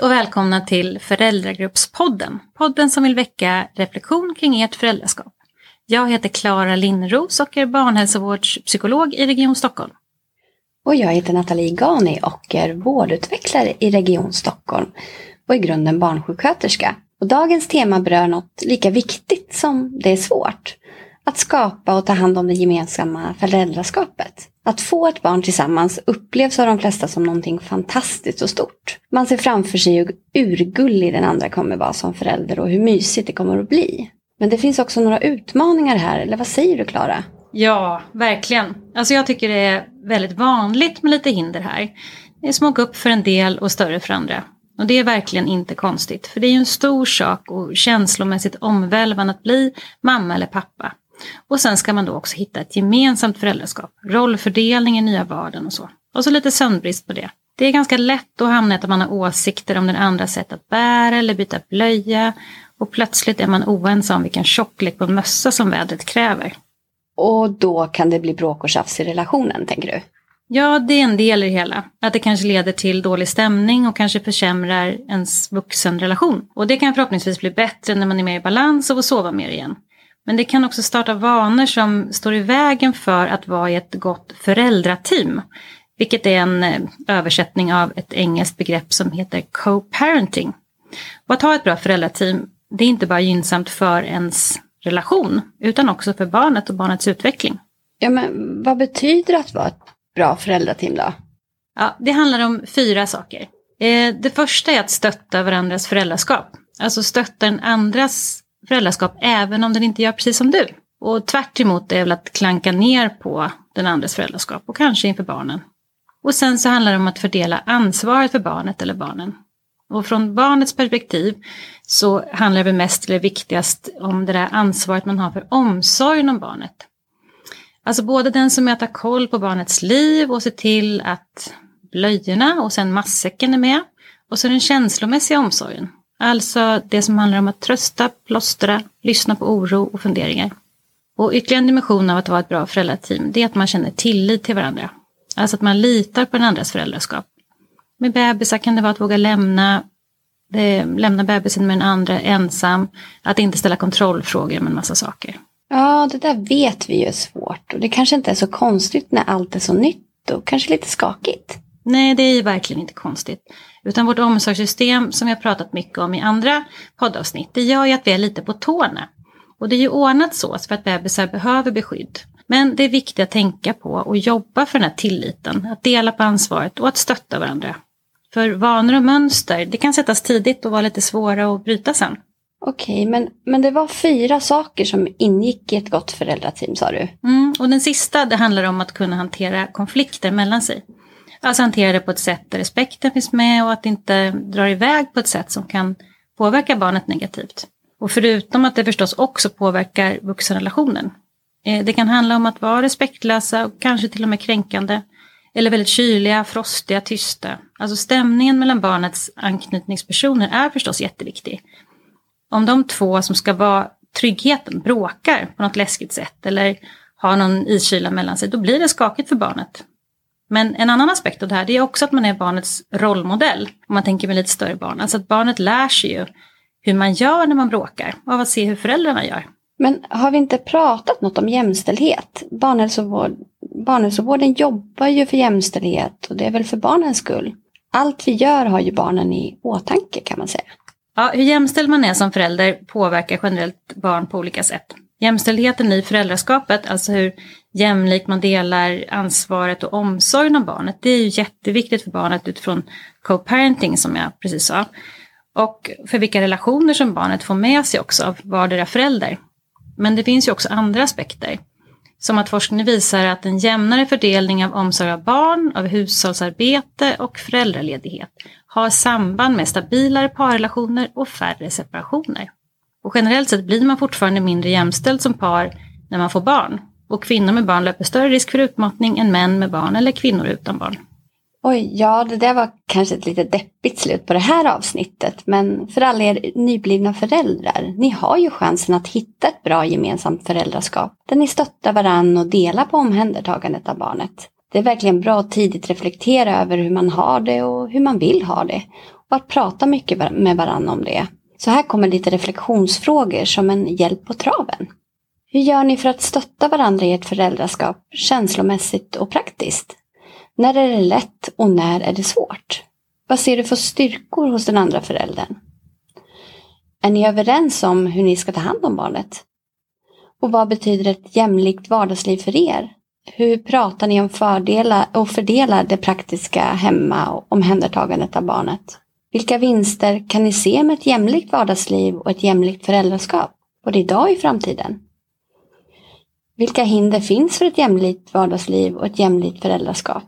Hej och välkomna till Föräldragruppspodden. Podden som vill väcka reflektion kring ert föräldraskap. Jag heter Klara Linnros och är barnhälsovårdspsykolog i Region Stockholm. Och jag heter Nathalie Gani och är vårdutvecklare i Region Stockholm och i grunden barnsjuksköterska. Och dagens tema berör något lika viktigt som det är svårt. Att skapa och ta hand om det gemensamma föräldraskapet. Att få ett barn tillsammans upplevs av de flesta som någonting fantastiskt och stort. Man ser framför sig hur urgullig den andra kommer vara som förälder och hur mysigt det kommer att bli. Men det finns också några utmaningar här, eller vad säger du Klara? Ja, verkligen. Alltså jag tycker det är väldigt vanligt med lite hinder här. Det är små upp för en del och större för andra. Och det är verkligen inte konstigt, för det är ju en stor sak och känslomässigt omvälvande att bli mamma eller pappa. Och sen ska man då också hitta ett gemensamt föräldraskap, rollfördelning i nya vardagen och så. Och så lite sömnbrist på det. Det är ganska lätt att hamna i att man har åsikter om den andra sätt att bära eller byta blöja. Och plötsligt är man oense om vilken tjocklek på mössa som vädret kräver. Och då kan det bli bråk och tjafs i relationen, tänker du? Ja, det är en del i det hela. Att det kanske leder till dålig stämning och kanske försämrar ens vuxenrelation. Och det kan förhoppningsvis bli bättre när man är mer i balans och får sova mer igen. Men det kan också starta vanor som står i vägen för att vara i ett gott föräldrateam. Vilket är en eh, översättning av ett engelskt begrepp som heter co-parenting. Och att ha ett bra föräldrateam, det är inte bara gynnsamt för ens relation, utan också för barnet och barnets utveckling. Ja, men vad betyder att vara ett bra föräldrateam då? Ja, det handlar om fyra saker. Eh, det första är att stötta varandras föräldraskap. Alltså stötta den andras föräldraskap även om den inte gör precis som du. Och tvärt emot är väl att klanka ner på den andres föräldraskap och kanske inför barnen. Och sen så handlar det om att fördela ansvaret för barnet eller barnen. Och från barnets perspektiv så handlar det mest eller viktigast om det där ansvaret man har för omsorgen om barnet. Alltså både den som är att ha koll på barnets liv och se till att blöjorna och sen matsäcken är med. Och så den känslomässiga omsorgen. Alltså det som handlar om att trösta, plåstra, lyssna på oro och funderingar. Och ytterligare en dimension av att vara ett bra föräldrateam, det är att man känner tillit till varandra. Alltså att man litar på den andras föräldraskap. Med bebisar kan det vara att våga lämna, det, lämna bebisen med den andra ensam, att inte ställa kontrollfrågor med en massa saker. Ja, det där vet vi ju är svårt och det kanske inte är så konstigt när allt är så nytt och kanske lite skakigt. Nej, det är verkligen inte konstigt. Utan vårt omsorgssystem som har pratat mycket om i andra poddavsnitt, det gör ju att vi är lite på tårna. Och det är ju ordnat så för att bebisar behöver beskydd. Men det är viktigt att tänka på och jobba för den här tilliten, att dela på ansvaret och att stötta varandra. För vanor och mönster, det kan sättas tidigt och vara lite svåra att bryta sen. Okej, men, men det var fyra saker som ingick i ett gott föräldrateam sa du? Mm, och den sista, det handlar om att kunna hantera konflikter mellan sig. Alltså hantera det på ett sätt där respekten finns med och att det inte drar iväg på ett sätt som kan påverka barnet negativt. Och förutom att det förstås också påverkar vuxenrelationen. Eh, det kan handla om att vara respektlösa och kanske till och med kränkande. Eller väldigt kyliga, frostiga, tysta. Alltså stämningen mellan barnets anknytningspersoner är förstås jätteviktig. Om de två som ska vara tryggheten bråkar på något läskigt sätt eller har någon iskyla mellan sig, då blir det skakigt för barnet. Men en annan aspekt av det här det är också att man är barnets rollmodell. Om man tänker med lite större barn. Alltså att barnet lär sig ju hur man gör när man bråkar. Av att se hur föräldrarna gör. Men har vi inte pratat något om jämställdhet? Barnhälsovård, barnhälsovården jobbar ju för jämställdhet och det är väl för barnens skull. Allt vi gör har ju barnen i åtanke kan man säga. Ja, hur jämställd man är som förälder påverkar generellt barn på olika sätt. Jämställdheten i föräldraskapet, alltså hur jämlikt man delar ansvaret och omsorgen om barnet, det är ju jätteviktigt för barnet utifrån co-parenting som jag precis sa. Och för vilka relationer som barnet får med sig också av vardera förälder. Men det finns ju också andra aspekter. Som att forskning visar att en jämnare fördelning av omsorg av barn, av hushållsarbete och föräldraledighet har samband med stabilare parrelationer och färre separationer. Och generellt sett blir man fortfarande mindre jämställd som par när man får barn. Och kvinnor med barn löper större risk för utmattning än män med barn eller kvinnor utan barn. Oj, ja det där var kanske ett lite deppigt slut på det här avsnittet. Men för alla er nyblivna föräldrar, ni har ju chansen att hitta ett bra gemensamt föräldraskap. Där ni stöttar varann och delar på omhändertagandet av barnet. Det är verkligen bra att tidigt reflektera över hur man har det och hur man vill ha det. och att prata mycket med varandra om det. Så här kommer lite reflektionsfrågor som en hjälp på traven. Hur gör ni för att stötta varandra i ert föräldraskap känslomässigt och praktiskt? När är det lätt och när är det svårt? Vad ser du för styrkor hos den andra föräldern? Är ni överens om hur ni ska ta hand om barnet? Och vad betyder ett jämlikt vardagsliv för er? Hur pratar ni om fördelar och fördelar det praktiska hemma och omhändertagandet av barnet? Vilka vinster kan ni se med ett jämlikt vardagsliv och ett jämlikt föräldraskap, både idag och i framtiden? Vilka hinder finns för ett jämlikt vardagsliv och ett jämlikt föräldraskap?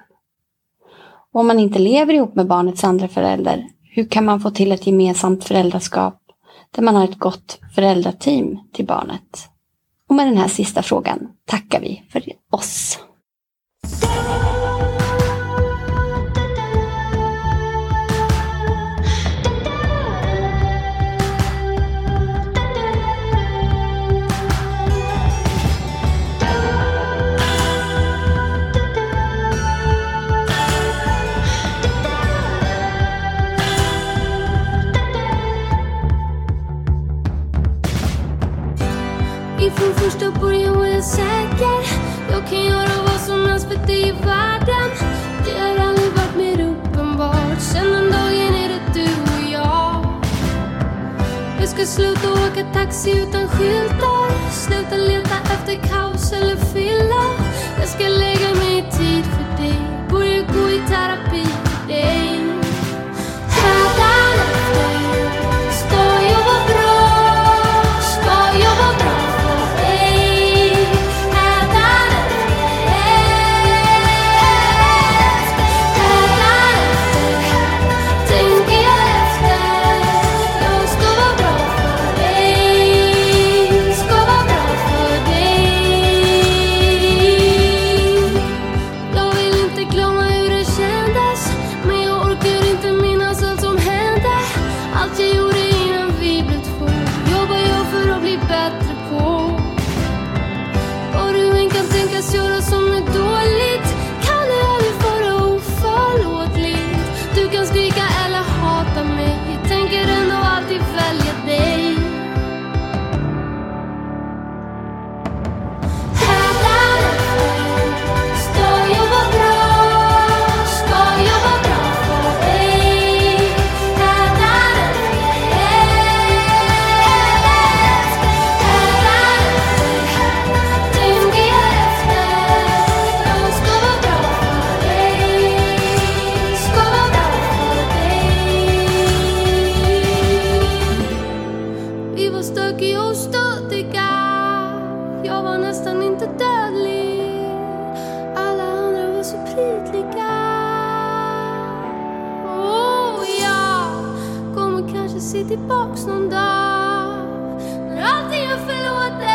Och om man inte lever ihop med barnets andra förälder, hur kan man få till ett gemensamt föräldraskap där man har ett gott föräldrateam till barnet? Och med den här sista frågan tackar vi för oss. Från första början var jag säker. Jag kan göra vad som helst för dig i världen. Det har aldrig varit mer uppenbart. Sen den dagen är det du och jag. Jag ska sluta åka taxi utan skyltar. Sluta leta efter kaos eller fylla vi stökiga och stötiga Jag var nästan inte dödlig. Alla andra var så prydliga. Och jag kommer kanske se tillbaks någon dag. När allting är förlåtet